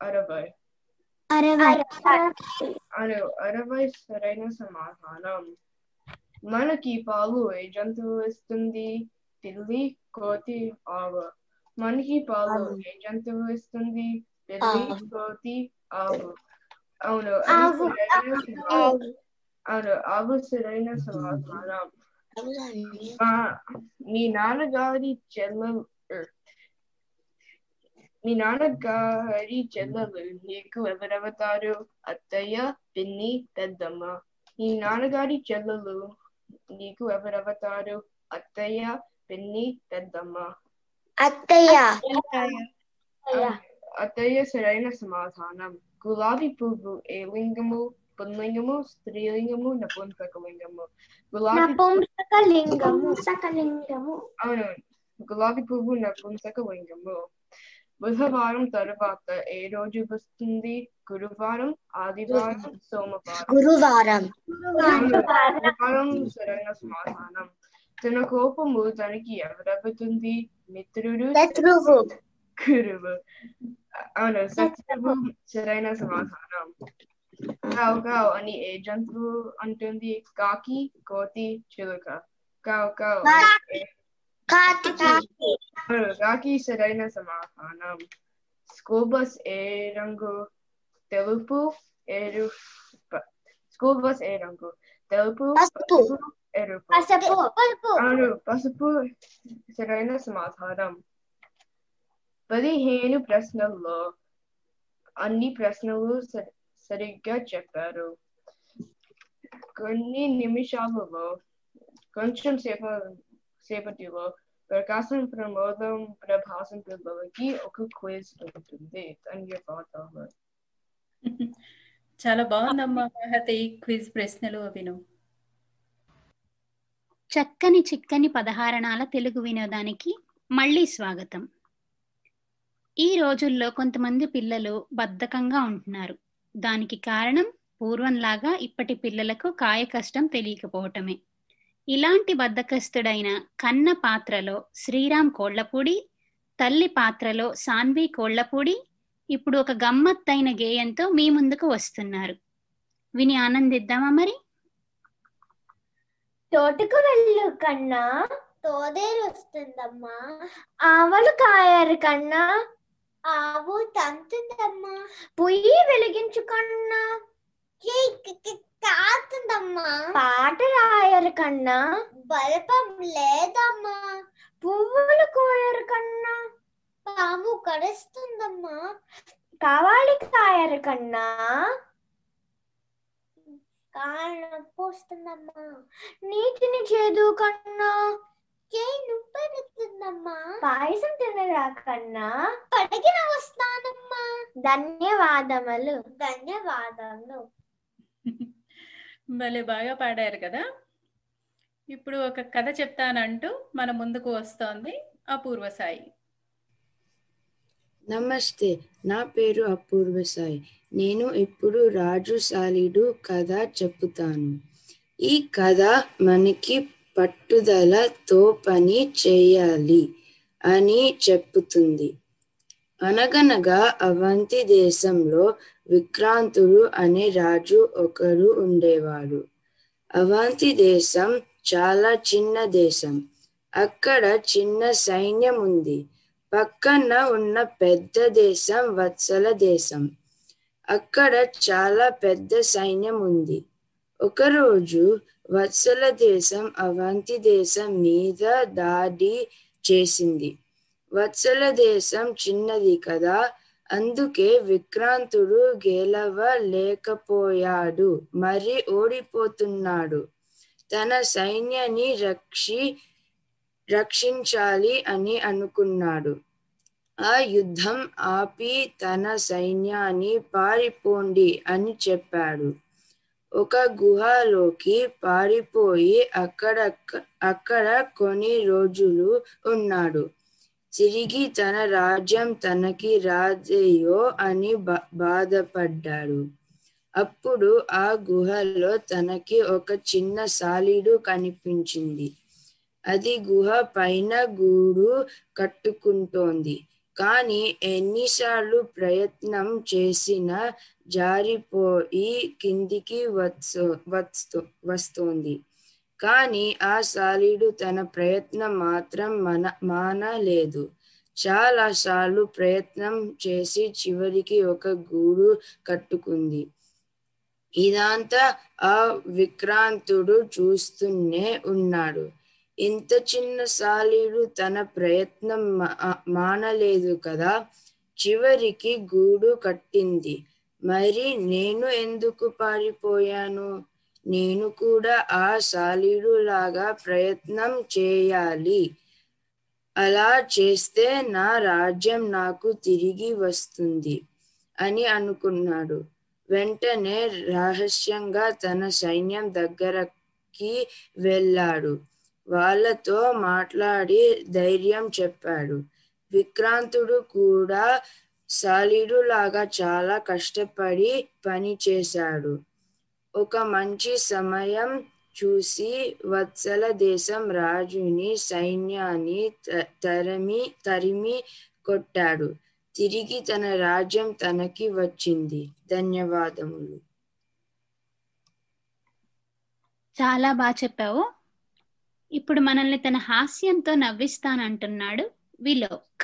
అరవై అరవై. అరవై సరైన సమాధానం. మనకి పాలు ఏ జంతువు ఇస్తుంది? పిల్లి కోతి ఆవు. మనకి పాలు ఏ జంతువు ఇస్తుంది? పిల్లి. కోతి ఆవు. అవును అది ఆవు. సరైన సమాధానం. అవును ఆవు సరైన సమాధానం. మా మీ నాన్నగారి చెల్లెలు మీ నాన్నగారి చెల్లెలు నీకు ఎవరెవతారు అత్తయ్య పిన్ని పెద్దమ్మ మీ నాన్నగారి చెల్లెలు నీకు ఎవరెవతారు అత్తయ్య పిన్ని పెద్దమ్మ అత్తయ్య అత్తయ్య సరైన సమాధానం గులాబీ పువ్వు ఏ లింగము పుల్లింగము స్త్రీలింగము నపుంసకలింగము గులాబీ సకలింగము అవును గులాబీ పువ్వు నపుంసకలింగము బుధవారం తర్వాత ఏ రోజు వస్తుంది? గురువారం ఆదివారం సోమవారం. గురువారం. గురువారం సరైన సమాధానం తన కోపము తనకి ఎవరవుతుంది మిత్రుడు. గురువు. అవును శత్రువు సరైన సమాధానం కావు కావు అని ఏ జంతువు అంటుంది? కాకి కోతి చిలుక. కావు కావు కాకి సరైన సమాధానం స్కూల్ బస్ ఏ రంగు తెలుపు ఎరు స్కూల్ బస్ ఏ రంగు తెలుపు ఎరుపు అవును పసుపు సరైన సమాధానం పదిహేను ప్రశ్నల్లో అన్ని ప్రశ్నలు సరి- సరిగ్గా చెప్పారు కొన్ని నిమిషాలలో కొంచెం సేప సేపటిలో ప్రకాశం ప్రమోదం ప్రభాసం పిల్లలకి ఒక క్విజ్ ఉంటుంది. ధన్యవాదాలు చాలా బాగుందమ్మా మహతి. క్విజ్ ప్రశ్నలు విను చక్కని చిక్కని పదహారణాల తెలుగు వినోదానికి మళ్ళీ స్వాగతం. ఈ రోజుల్లో కొంతమంది పిల్లలు బద్ధకంగా ఉంటున్నారు. దానికి కారణం పూర్వంలాగా ఇప్పటి పిల్లలకు కాయ కష్టం తెలియకపోవటమే. ఇలాంటి బద్ధకస్తుడైన కన్న పాత్రలో శ్రీరామ్ కోళ్ళపూడి తల్లి పాత్రలో సాన్వి కోళ్ళపూడి ఇప్పుడు ఒక గమ్మత్తైన గేయంతో మీ ముందుకు వస్తున్నారు. విని ఆనందిద్దామా మరి? తోటకు వెళ్ళు కన్నా తోదేరు వస్తుందమ్మా ఆవలు కాయారు కన్నా ఆవు తంతుందమ్మా. పొయ్యి వెలిగించు కన్నా కాతుందమ్మా పాట రాయరు కన్నా. బల్పం లేదమ్మా. పువ్వులు కోయరు కన్నా. పాము కరుస్తుందమ్మా. కావాలి కాయరు కన్నా. కాళ్ళ పోస్తుందమ్మా నీటిని చేదు కన్నా. నువ్వెడుతుందమ్మా పాయసం తినరా కన్నా. పడగిన వస్తానమ్మా. ధన్యవాదములు. ధన్యవాదాలు భలే బాగా పాడారు కదా. ఇప్పుడు ఒక కథ చెప్తానంటూ మన ముందుకు వస్తోంది అపూర్వ సాయి. నమస్తే నా పేరు అపూర్వ సాయి. నేను ఇప్పుడు రాజు సాలిడు కథ చెప్తాను ఈ కథ మనకి పట్టుదలతో పని చేయాలి అని చెప్తుంది అనగనగా అవంతి దేశంలో విక్రాంతుడు అనే రాజు ఒకరు ఉండేవాడు అవంతి దేశం చాలా చిన్న దేశం. అక్కడ చిన్న సైన్యం ఉంది. పక్కన ఉన్న పెద్ద దేశం వత్సల దేశం. అక్కడ చాలా పెద్ద సైన్యం ఉంది. ఒకరోజు వత్సల దేశం అవంతి దేశం మీద దాడి చేసింది. వత్సల దేశం చిన్నది కదా అందుకే విక్రాంతుడు గెలవలేకపోయాడు మరి ఓడిపోతున్నాడు. తన సైన్యాన్ని రక్షి రక్షించాలి అని అనుకున్నాడు. ఆ యుద్ధం ఆపి తన సైన్యాన్ని పారిపోండి అని చెప్పాడు. ఒక గుహలోకి పారిపోయి అక్కడ అక్కడ కొన్ని రోజులు ఉన్నాడు. తిరిగి తన రాజ్యం తనకి రాజయ్యో అని బా- బాధపడ్డాడు. అప్పుడు ఆ గుహలో తనకి ఒక చిన్న సాలీడు కనిపించింది. అది గుహ పైన గూడు కట్టుకుంటోంది. కానీ ఎన్నిసార్లు ప్రయత్నం చేసినా జారిపోయి కిందికి వస్తు వస్తు వస్తోంది. కానీ ఆ సాలీడు తన ప్రయత్నం మాత్రం మన మానలేదు. చాలా సార్లు ప్రయత్నం చేసి చివరికి ఒక గూడు కట్టుకుంది. ఇదంతా ఆ విక్రాంతుడు చూస్తూనే ఉన్నాడు. ఇంత చిన్న సాలీడు తన ప్రయత్నం మా- మానలేదు కదా? చివరికి గూడు కట్టింది. మరి నేను ఎందుకు పారిపోయాను? నేను కూడా ఆ సాలీడులాగా ప్రయత్నం చేయాలి. అలా చేస్తే నా రాజ్యం నాకు తిరిగి వస్తుంది అని అనుకున్నాడు. వెంటనే రహస్యంగా తన సైన్యం దగ్గరకి వెళ్ళాడు. వాళ్ళతో మాట్లాడి ధైర్యం చెప్పాడు. విక్రాంతుడు కూడా సాలీడు లాగా చాలా కష్టపడి పని చేశాడు ఒక మంచి సమయం చూసి వత్సల దేశం రాజుని సైన్యాన్ని త- తరిమి తరిమి కొట్టాడు. తిరిగి తన రాజ్యం తనకి వచ్చింది. ధన్యవాదములు. చాలా బాగా చెప్పావు. ఇప్పుడు మనల్ని తన హాస్యంతో నవ్విస్తానంటున్నాడు విలోక్.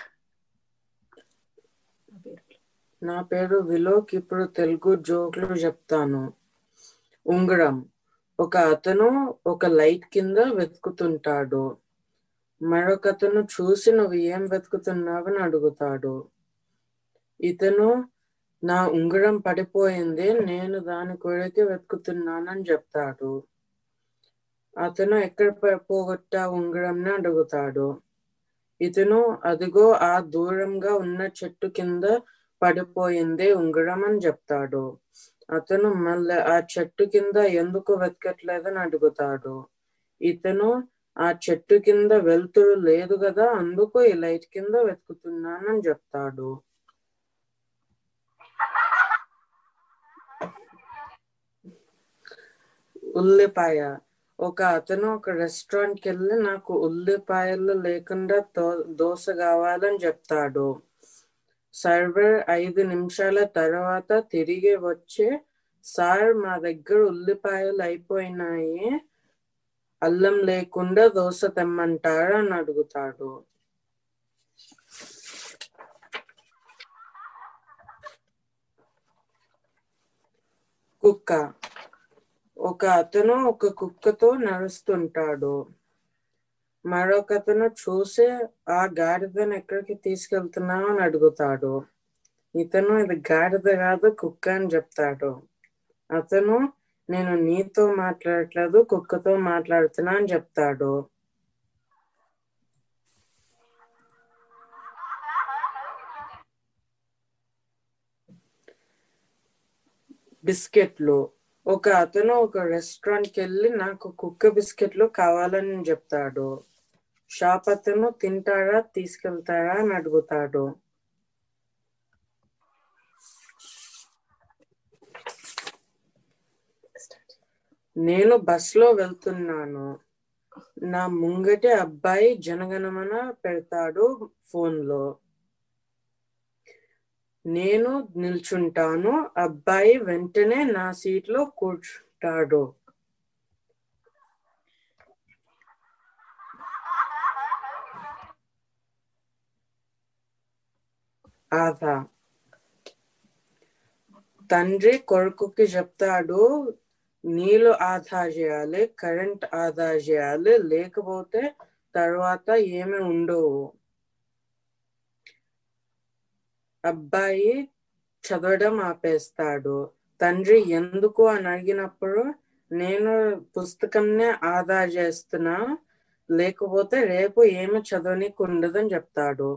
నా పేరు విలోక్. ఇప్పుడు తెలుగు జోకులు చెప్తాను. ఉంగరం. ఒక అతను ఒక లైట్ కింద వెతుకుతుంటాడు. మరొక అతను చూసి నువ్వు ఏం వెతుకుతున్నావని అడుగుతాడు. ఇతను నా ఉంగరం పడిపోయింది నేను దాని కొరకే వెతుకుతున్నానని చెప్తాడు. అతను ఎక్కడ పోగొట్టా ఉంగరంని అడుగుతాడు. ఇతను అదిగో ఆ దూరంగా ఉన్న చెట్టు కింద పడిపోయింది ఉంగరం అని చెప్తాడు. అతను మళ్ళీ ఆ చెట్టు కింద ఎందుకు వెతకట్లేదని అడుగుతాడు. ఇతను ఆ చెట్టు కింద వెలుతురు లేదు కదా అందుకు ఈ లైట్ కింద వెతుకుతున్నానని చెప్తాడు. ఉల్లిపాయ. ఒక అతను ఒక రెస్టారెంట్కి వెళ్ళి నాకు ఉల్లిపాయలు లేకుండా దోశ కావాలని చెప్తాడు. సర్వర్ ఐదు నిమిషాల తర్వాత తిరిగి వచ్చి సార్ మా దగ్గర ఉల్లిపాయలు అయిపోయినాయి. అల్లం లేకుండా దోశ తెమ్మంటారా? అని అడుగుతాడు. కుక్క. ఒక అతను ఒక కుక్కతో నడుస్తుంటాడు. మరొక అతను చూసి ఆ గాడిదను ఎక్కడికి తీసుకెళ్తున్నావు అని అడుగుతాడు. ఇతను ఇది గాడిద కాదు కుక్క అని చెప్తాడు. అతను నేను నీతో మాట్లాడట్లేదు కుక్కతో మాట్లాడుతున్నా అని చెప్తాడు. బిస్కెట్లు. ఒక అతను ఒక రెస్టారెంట్కి వెళ్ళి నాకు కుక్క బిస్కెట్లు కావాలని చెప్తాడు. షాప్ అతను తీసుకెళ్తాడా అని అడుగుతాడు. నేను బస్లో వెళ్తున్నాను. నా ముంగటి అబ్బాయి జనగణమన పెడతాడు ఫోన్లో. నేను నిల్చుంటాను. అబ్బాయి వెంటనే నా సీట్లో కూర్చుంటాడు. ఆదా. తండ్రి కొడుకుకి చెప్తాడు నీళ్ళు ఆదా చేయాలి కరెంట్ ఆదా చేయాలి లేకపోతే తర్వాత ఏమి ఉండవు. అబ్బాయి చదవడం ఆపేస్తాడు. తండ్రి ఎందుకు అని అడిగినప్పుడు నేను పుస్తకంనే ఆదా చేస్తున్నా లేకపోతే రేపు ఏమి చదవనీకి ఉండదని చెప్తాడు.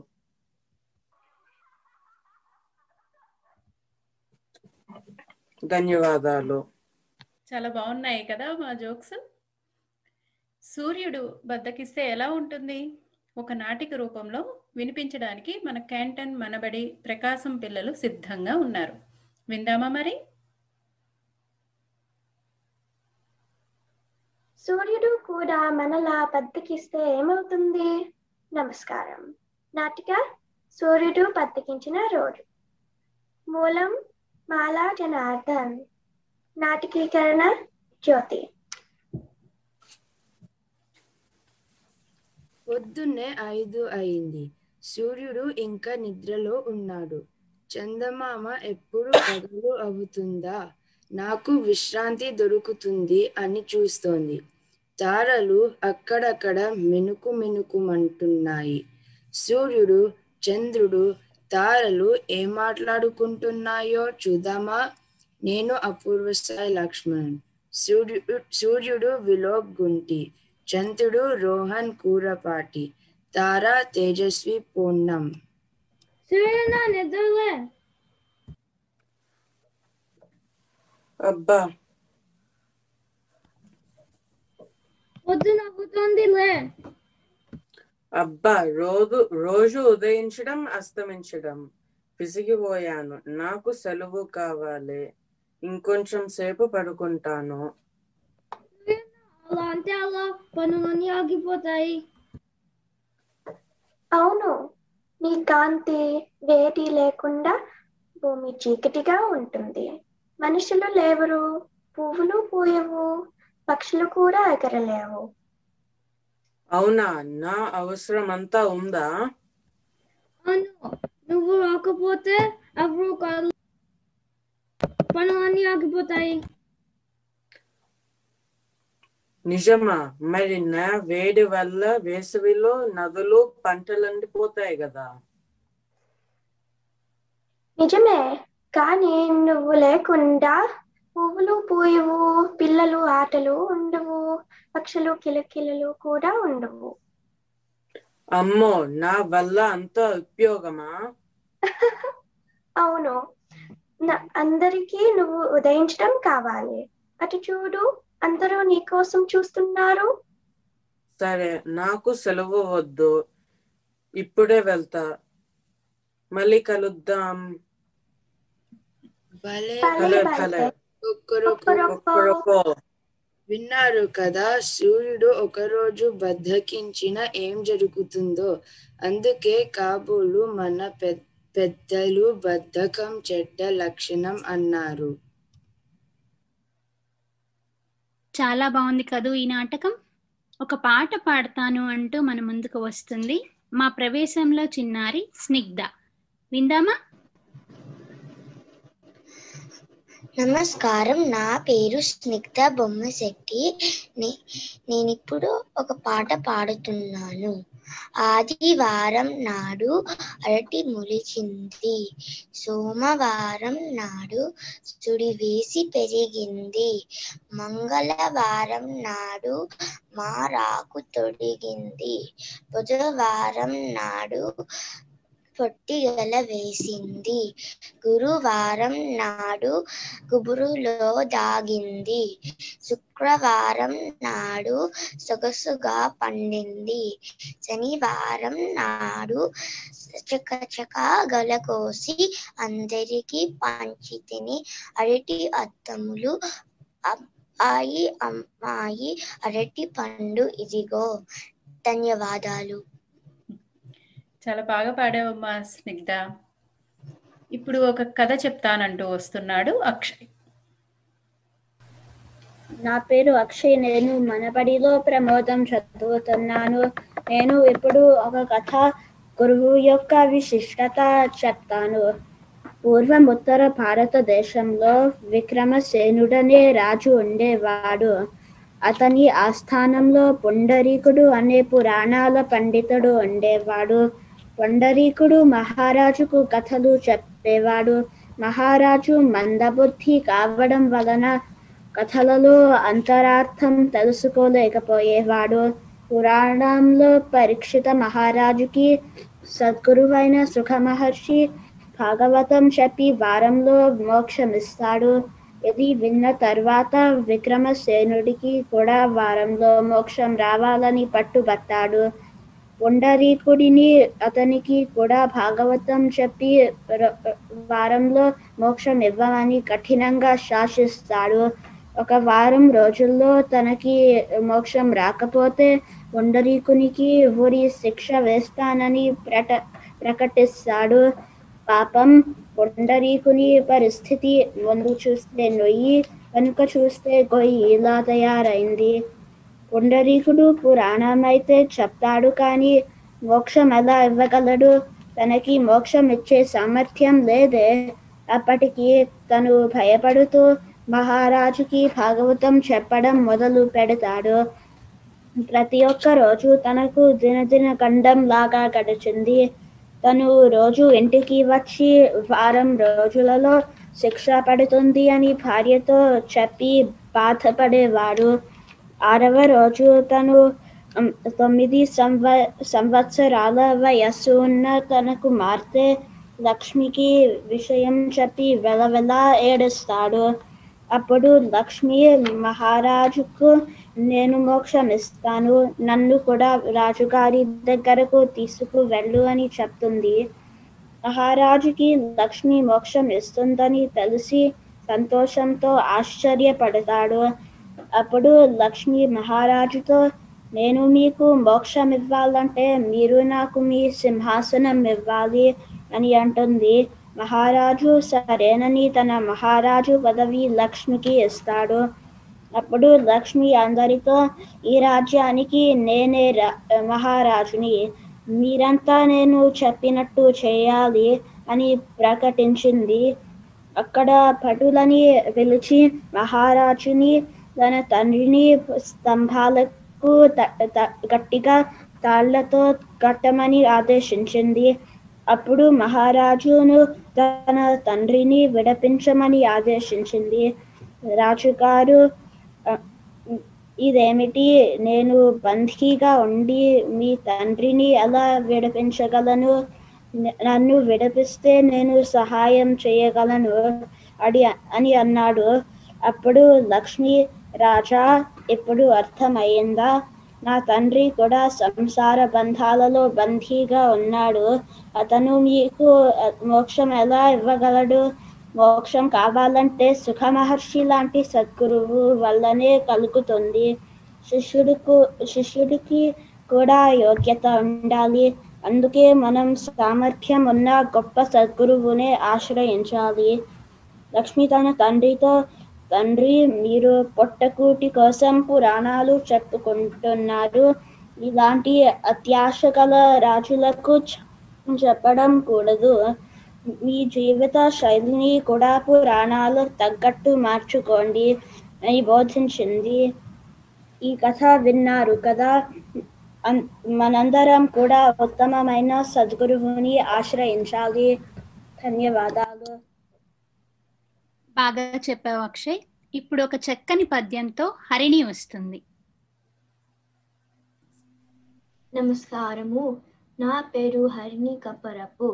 ధన్యవాదాలు. చాలా బాగున్నాయి కదా మా జోక్స్. సూర్యుడు బద్దకిస్తే ఎలా ఉంటుంది? ఒక నాటిక రూపంలో వినిపించడానికి మన క్యాంటన్ మనబడి ప్రకాశం పిల్లలు సిద్ధంగా ఉన్నారు. విందామా మరి? సూర్యుడు కూడా మనలా బద్దకిస్తే ఏమవుతుంది? నమస్కారం. నాటిక సూర్యుడు బద్దకించిన రోజు. మూలం మాలా జనార్దన్ నాటకీకరణ జ్యోతి. పొద్దున్నే ఐదు అయింది. సూర్యుడు ఇంకా నిద్రలో ఉన్నాడు. చందమామ ఎప్పుడు పగలు అవుతుందా? నాకు విశ్రాంతి దొరుకుతుంది అని చూస్తోంది. తారలు అక్కడక్కడ మినుకు మినుకుమంటున్నాయి. సూర్యుడు చంద్రుడు తారలు ఏం మాట్లాడుకుంటున్నాయో చూద్దామా? నేను అపూర్వ సాయి లక్ష్మణ్. సూర్యుడు సూర్యుడు విలోక్ గుంటి చంద్రుడు రోహన్ కూరపాటి. తార తేజస్వి పూర్ణం. అబ్బా. పొద్దున అవుతుంది లే అబ్బా రోజు రోజు ఉదయించడం అస్తమించడం. విసిగిపోయాను నాకు సెలవు కావాలి. ఇంకొంచెం సేపు పడుకుంటాను. అలా అంటే అలా పనులన్నీ ఆగిపోతాయి. అవును. నీ కాంతి వేడి లేకుండా భూమి చీకటిగా ఉంటుంది. మనుషులు లేవరు పువ్వులు పూయవు పక్షులు కూడా ఎగరలేవు. అవునా? నా అవసరం అంతా ఉందా? అవును. నువ్వు రాకపోతే ఎవరు కాదు. పనులన్నీ ఆగిపోతాయి. నిజమా? మరి నా వేడి వల్ల వేసవిలో నదులు పంటలు ఎండిపోతాయి కదా? నిజమే. కానీ నువ్వు లేకుండా పువ్వులు పూయవు పిల్లలు ఆటలు ఉండవు పక్షులు కిలకిలలు కూడా ఉండవు. అమ్మో నా వల్ల అంత ఉపయోగమా? అవును. నా- అందరికీ నువ్వు ఉదయించడం కావాలి. అటు చూడు అందరూ నీ కోసం చూస్తున్నారు. సరే నాకు సెలవు వద్దు. ఇప్పుడే వెళ్తా. మళ్ళీ కలుద్దాం. భలే భలే. విన్నారు కదా సూర్యుడు ఒకరోజు బద్దకించిన ఏం జరుగుతుందో. అందుకే కాబోలు మన పెద్దలు బద్ధకం చెడ్డ లక్షణం అన్నారు. చాలా బాగుంది కదూ ఈ నాటకం. ఒక పాట పాడతాను అంటూ మన ముందుకు వస్తుంది. మా ప్రవేశంలో చిన్నారి స్నిగ్ధ. విందామా? నమస్కారం. నా పేరు స్నిగ్ధ బొమ్మశెట్టి. నే- నేనిప్పుడు ఒక పాట పాడుతున్నాను. ఆదివారం నాడు అరటి మొలిచింది. సోమవారం నాడు సుడి వేసి పెరిగింది. మంగళవారం నాడు మా రాకు తొడిగింది. బుధవారం నాడు పొట్టిగల వేసింది గురువారం నాడు గుబురులో దాగింది శుక్రవారం నాడు సొగసుగా పండింది. శనివారం నాడు చకచక గలకోసి అందరికీ పంచి తిని అరటి అత్తములు అబ్బాయి అమ్మాయి అరటి పండు ఇదిగో. ధన్యవాదాలు. చాలా బాగా పాడావమ్మా స్నిగ్ధ. ఇప్పుడు ఒక కథ చెప్తానంటూ వస్తున్నాడు అక్షయ్. నా పేరు అక్షయ్ నేను మనబడిలో ప్రమోదం చదువుతున్నాను. నేను ఇప్పుడు ఒక కథ గురువు యొక్క విశిష్టత చెప్తాను. పూర్వం ఉత్తర భారతదేశంలో విక్రమసేనుడనే రాజు ఉండేవాడు. అతని ఆస్థానంలో పుండరీకుడు అనే పురాణాల పండితుడు ఉండేవాడు. పుండరీకుడు మహారాజుకు కథలు చెప్పేవాడు. మహారాజు మందబుద్ధి కావడం వలన కథలలో అంతరార్థం తెలుసుకోలేకపోయేవాడు. పురాణంలో పరీక్షిత మహారాజుకి సద్గురువైన సుఖ మహర్షి భాగవతం చెప్పి వారంలో మోక్షమిస్తాడు. ఇది విన్న తర్వాత విక్రమసేనుడికి కూడా వారంలో మోక్షం రావాలని పట్టుబట్టాడు. పుండరీకుడిని అతనికి కూడా భాగవతం చెప్పి వారంలో మోక్షం ఇవ్వమని కఠినంగా శాసిస్తాడు. ఒక వారం రోజుల్లో తనకి మోక్షం రాకపోతే పుండరీకునికి ఊరి శిక్ష వేస్తానని ప్రట ప్రకటిస్తాడు. పాపం పుండరీకుని పరిస్థితి ముందు చూస్తే నొయ్యి వెనుక చూస్తే గొయ్యి ఇలా తయారైంది. పుండరీకుడు పురాణం అయితే చెప్తాడు కానీ మోక్షం ఎలా ఇవ్వగలడు? తనకి మోక్షం ఇచ్చే సామర్థ్యం లేదే. అప్పటికి తను భయపడుతూ మహారాజుకి భాగవతం చెప్పడం మొదలు పెడతాడు. ప్రతి ఒక్క రోజు తనకు దినదిన ఖండం లాగా గడిచింది. తను రోజు ఇంటికి వచ్చి వారం రోజులలో శిక్ష పడుతుంది అని భార్యతో చెప్పి బాధపడేవాడు. ఆరవ రోజు తను తొమ్మిది సంవ సంవత్సరాల వయస్సు ఉన్న తన కుమార్తె లక్ష్మికి విషయం చెప్పి వెలవెల ఏడుస్తాడు. అప్పుడు లక్ష్మి మహారాజుకు నేను మోక్షం ఇస్తాను నన్ను కూడా రాజుగారి దగ్గరకు తీసుకువెళ్ళు అని చెప్తుంది. మహారాజుకి లక్ష్మి మోక్షం ఇస్తుందని తెలిసి సంతోషంతో ఆశ్చర్యపడతాడు. అప్పుడు లక్ష్మి మహారాజుతో నేను మీకు మోక్షం ఇవ్వాలంటే మీరు నాకు మీ సింహాసనం ఇవ్వాలి అని అంటుంది. మహారాజు సరేనని తన మహారాజు పదవి లక్ష్మికి ఇస్తాడు. అప్పుడు లక్ష్మి అందరితో ఈ రాజ్యానికి నేనే రా- మహారాజుని. మీరంతా నేను చెప్పినట్టు చేయాలి అని ప్రకటించింది. అక్కడ పటులని పిలిచి మహారాజుని తన తండ్రిని స్తంభాలకు త- త- గట్టిగా తాళ్ళతో కట్టమని ఆదేశించింది. అప్పుడు మహారాజును తన తండ్రిని విడపించమని ఆదేశించింది. రాజుగారు ఇదేమిటి? నేను బందీగా ఉండి మీ తండ్రిని ఎలా విడిపించగలను? నన్ను విడిపిస్తే నేను సహాయం చేయగలను అడి అని అన్నాడు. అప్పుడు లక్ష్మి రాజా ఇప్పుడు అర్థమయ్యిందా? నా తండ్రి కూడా సంసార బంధాలలో బందీగా ఉన్నాడు. అతను మీకు మోక్షం ఎలా ఇవ్వగలడు? మోక్షం కావాలంటే సుఖ మహర్షి లాంటి సద్గురువు వల్లనే కలుగుతుంది. శిష్యుడుకు శిష్యుడికి కూడా యోగ్యత ఉండాలి. అందుకే మనం సామర్థ్యం ఉన్న గొప్ప సద్గురువునే ఆశ్రయించాలి. లక్ష్మి తన తండ్రితో తండ్రి మీరు పొట్టకూటి కోసం పురాణాలు చెప్పుకుంటున్నారు. ఇలాంటి అత్యాశ గల రాజులకు చెప్పడం కూడదు. మీ జీవిత శైలిని కూడా పురాణాలు తగ్గట్టు మార్చుకోండి అని బోధించింది. ఈ కథ విన్నారు కదా. మనందరం కూడా ఉత్తమమైన సద్గురువుని ఆశ్రయించాలి. ధన్యవాదాలు. బాగా చెప్పావు అక్షయ్. ఇప్పుడు ఒక చక్కని పద్యంతో హరిణి వస్తుంది. నమస్కారము. నా పేరు హరిణి కపరపు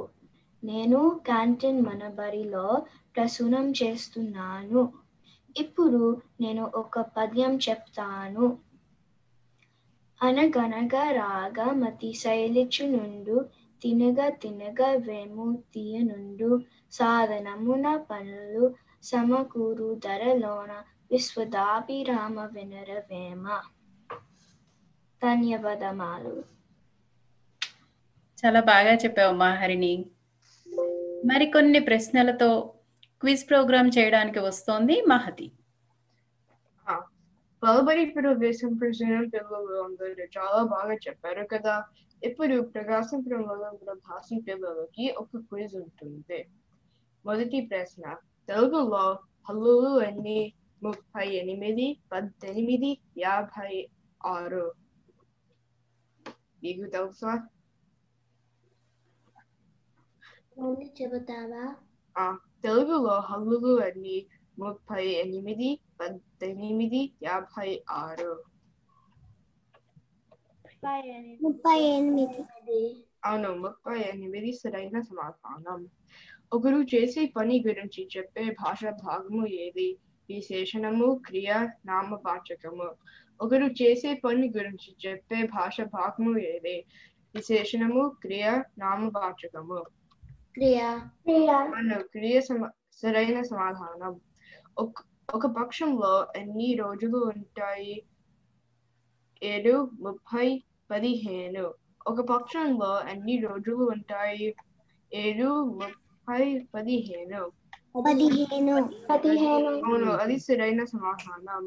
నేను క్యాంటీన్ మనబరిలో ప్రసూనం చేస్తున్నాను. ఇప్పుడు నేను ఒక పద్యం చెప్తాను. అనగనగా రాగ మతి శైలిచు నుండు తినగా తినగా వేము తీయనుండు సాధనమున పనులు సమకూరు ధరలోన విశ్వదాభిరామ వినరవేమ ధన్యవాదములు. చాలా బాగా చెప్పావమ్మా హరిణి మరికొన్ని ప్రశ్నలతో క్విజ్ ప్రోగ్రామ్ చేయడానికి వస్తోంది మహతి. బలబడి ప్రవేశం ప్రజనం పిల్లలు అందరూ చాలా బాగా చెప్పారు కదా. ఇప్పుడు ప్రకాశంపురంలో ఉన్న భాషం పిల్లలకి ఒక క్విజ్ ఉంటుంది. మొదటి ప్రశ్న తెలుగులో హల్లులు ఎన్ని? ముప్పై ఎనిమిది పద్దెనిమిది యాభై ఆరు. మీకు తెలుసా? చెబుతావా? ఆ తెలుగులో హల్లులు ఎన్ని? ముప్పై ఎనిమిది పద్దెనిమిది యాభై ఆరు. ముప్పై ఎనిమిది. అవును ముప్పై ఎనిమిది సరైన సమాధానం. ఒకరు చేసే పని గురించి చెప్పే భాష భాగము ఏది? విశేషణము క్రియ నామవాచకము. ఒకరు చేసే పని గురించి చెప్పే భాష భాగము ఏది? విశేషణము క్రియ నామవాచకము. క్రియా. క్రియా. అవును క్రియ సమ సరైన సమాధానం. ఒక ఒక పక్షంలో ఎన్ని రోజులు ఉంటాయి? ఏడు ముప్పై పదిహేను. ఒక పక్షంలో ఎన్ని రోజులు ఉంటాయి? ఏడు ముప్పై పదిహేను పదిహేను పదిహేను అవును అది సరైన సమాధానం.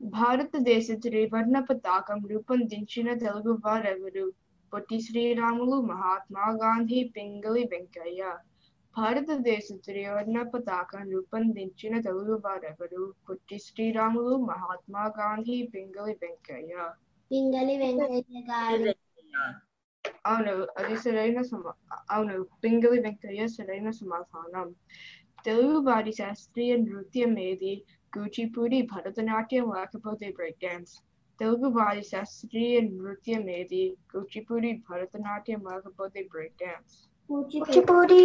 భారతదేశ త్రివర్ణ పతాకం రూపొందించిన తెలుగు వారెవరు పొట్టి శ్రీరాములు మహాత్మా గాంధీ పింగళి వెంకయ్య. భారతదేశ త్రివర్ణ పతాకం రూపొందించిన తెలుగు వారెవరు పొట్టి శ్రీరాములు మహాత్మా గాంధీ పింగళి వెంకయ్య. పింగళి వెంకయ్య గారు. అవును అది సరైన సమా అవును పింగళి వెంకయ్య సరైన సమాధానం తెలుగు వారి శాస్త్రీయ నృత్యం ఏది కూచిపూడి భరతనాట్యం లేకపోతే బ్రేక్ డాన్స్ తెలుగు వారి శాస్త్రీయ నృత్యం ఏది కూచిపూడి భరతనాట్యం లేకపోతే బ్రేక్ డాన్స్ కూచిపూడి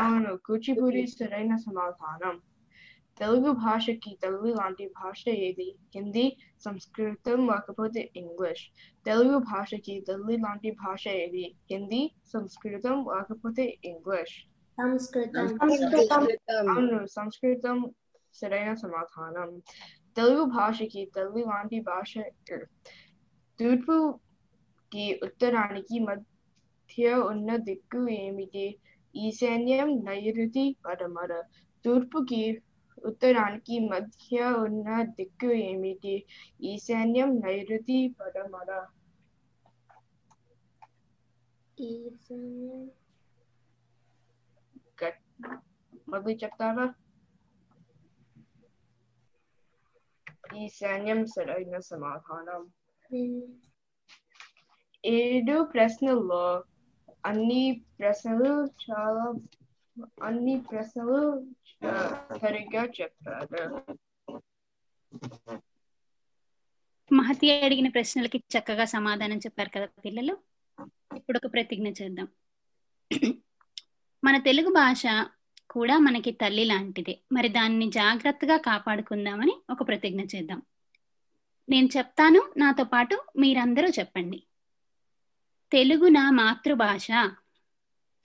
అవును కూచిపూడి సరైన సమాధానం తెలుగు భాషకి తెలుగు లాంటి భాష ఏది హిందీ సంస్కృతం లేకపోతే ఇంగ్లీష్ తెలుగు భాషకి తెలుగు లాంటి భాష ఏది హిందీ సంస్కృతం లేకపోతే ఇంగ్లీష్ సంస్కృతం అవును సంస్కృతం సరైన సమాధానం తెలుగు భాషకి తెలుగు లాంటి భాష తూర్పుకి ఉత్తరానికి మధ్య ఉన్న దిక్కు ఏమిటి ఈశాన్యం నైరుతి పడమర తూర్పుకి ఉత్తరానికి మధ్య ఉన్న దిక్కు ఏమిటి ఈశాన్యం నైరుతి పడమర గట్- మళ్ళీ చెప్తారా ఈశాన్యం సరైన సమాధానం ఏడు ప్రశ్నల్లో అన్ని ప్రశ్నలు చాలా అన్ని ప్రశ్నలు ఆ, సరిగ్గా చెప్పారు. మహతి అడిగిన ప్రశ్నలకి చక్కగా సమాధానం చెప్పారు కదా పిల్లలు. ఇప్పుడు ఒక ప్రతిజ్ఞ చేద్దాం. మన తెలుగు భాష కూడా మనకి తల్లి లాంటిదే. మరి దాన్ని జాగ్రత్తగా కాపాడుకుందామని ఒక ప్రతిజ్ఞ చేద్దాం. నేను చెప్తాను నాతో పాటు మీరందరూ చెప్పండి. తెలుగు నా మాతృభాష.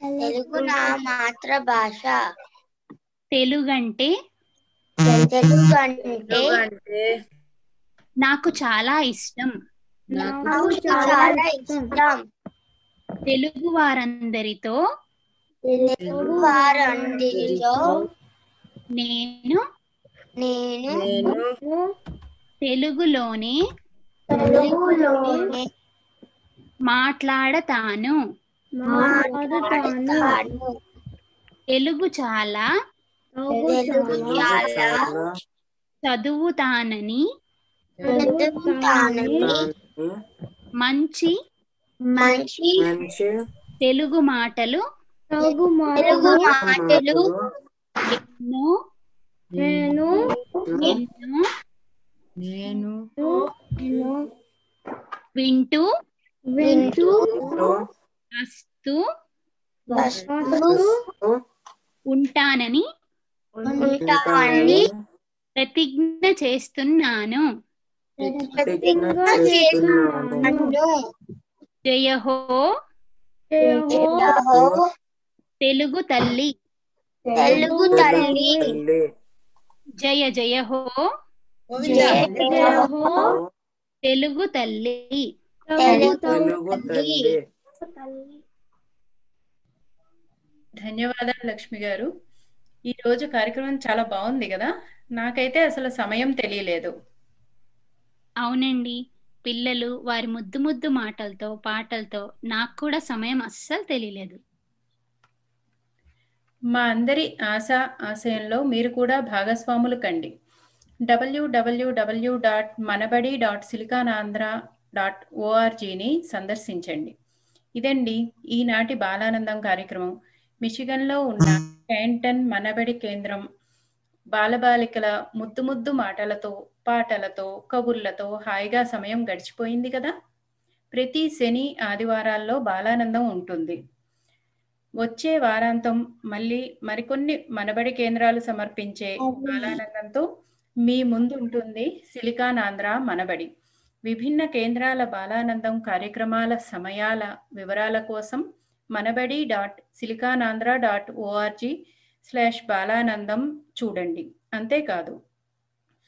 తెలుగు నా మాతృభాష. తెలుగంటే తెలుగు అంటే నాకు చాలా ఇష్టం. నాకు చాలా ఇష్టం. తెలుగు వారందరితో తెలుగు వారందరితో నేను నేను తెలుగులోనే తెలుగులోనే మాట్లాడతాను. మాట్లాడతాను. తెలుగు చాలా చదువుతానని చదువుతానని మంచి మంచి మంచి తెలుగు మాటలు తెలుగు మాటలు ఎన్నో నేను ఎన్నో నేను వింటూ వింటూ వస్తూ వస్తూ ఉంటానని ఉంటానని ప్రతిజ్ఞ చేస్తున్నాను. ప్రతిజ్ఞ చేస్తున్నాను. జయ హో జయహో తెలుగు తల్లి. తెలుగు తల్లి. జయ జయ హో జయహో తెలుగు తల్లి. ధన్యవాదాలు లక్ష్మి గారు. ఈ రోజు కార్యక్రమం చాలా బాగుంది కదా? నాకైతే అసలు సమయం తెలియలేదు. అవునండి. పిల్లలు వారి ముద్దు ముద్దు మాటలతో పాటలతో నాకు కూడా సమయం అస్సలు తెలియలేదు. మా అందరి ఆశ ఆశయంలో మీరు కూడా భాగస్వాములు కండి. WWW dot Manabadi dot Siliconandhra dot ఓఆర్జీని సందర్శించండి. ఇదండి ఈనాటి బాలానందం కార్యక్రమం. మిషిగన్లో ఉన్న క్యాంటన్ మనబడి కేంద్రం బాలబాలికల ముద్దు ముద్దు మాటలతో పాటలతో కబుర్లతో హాయిగా సమయం గడిచిపోయింది కదా? ప్రతి శని ఆదివారాల్లో బాలానందం ఉంటుంది. వచ్చే వారాంతం మళ్ళీ మరికొన్ని మనబడి కేంద్రాలు సమర్పించే బాలానందంతో మీ ముందు ఉంటుంది సిలికాన్ ఆంధ్ర మనబడి. విభిన్న కేంద్రాల బాలానందం కార్యక్రమాల సమయాల వివరాల కోసం Manabadi dot Siliconandhra dot ORG slash Balanandam చూడండి. అంతేకాదు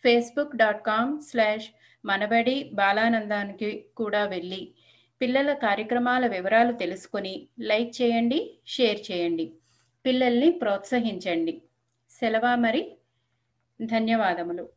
Facebook dot com slash Manabadi బాలానందానికి కూడా వెళ్ళి పిల్లల కార్యక్రమాల వివరాలు తెలుసుకొని లైక్ చేయండి షేర్ చేయండి. పిల్లల్ని ప్రోత్సహించండి. సెలవా మరి. ధన్యవాదములు.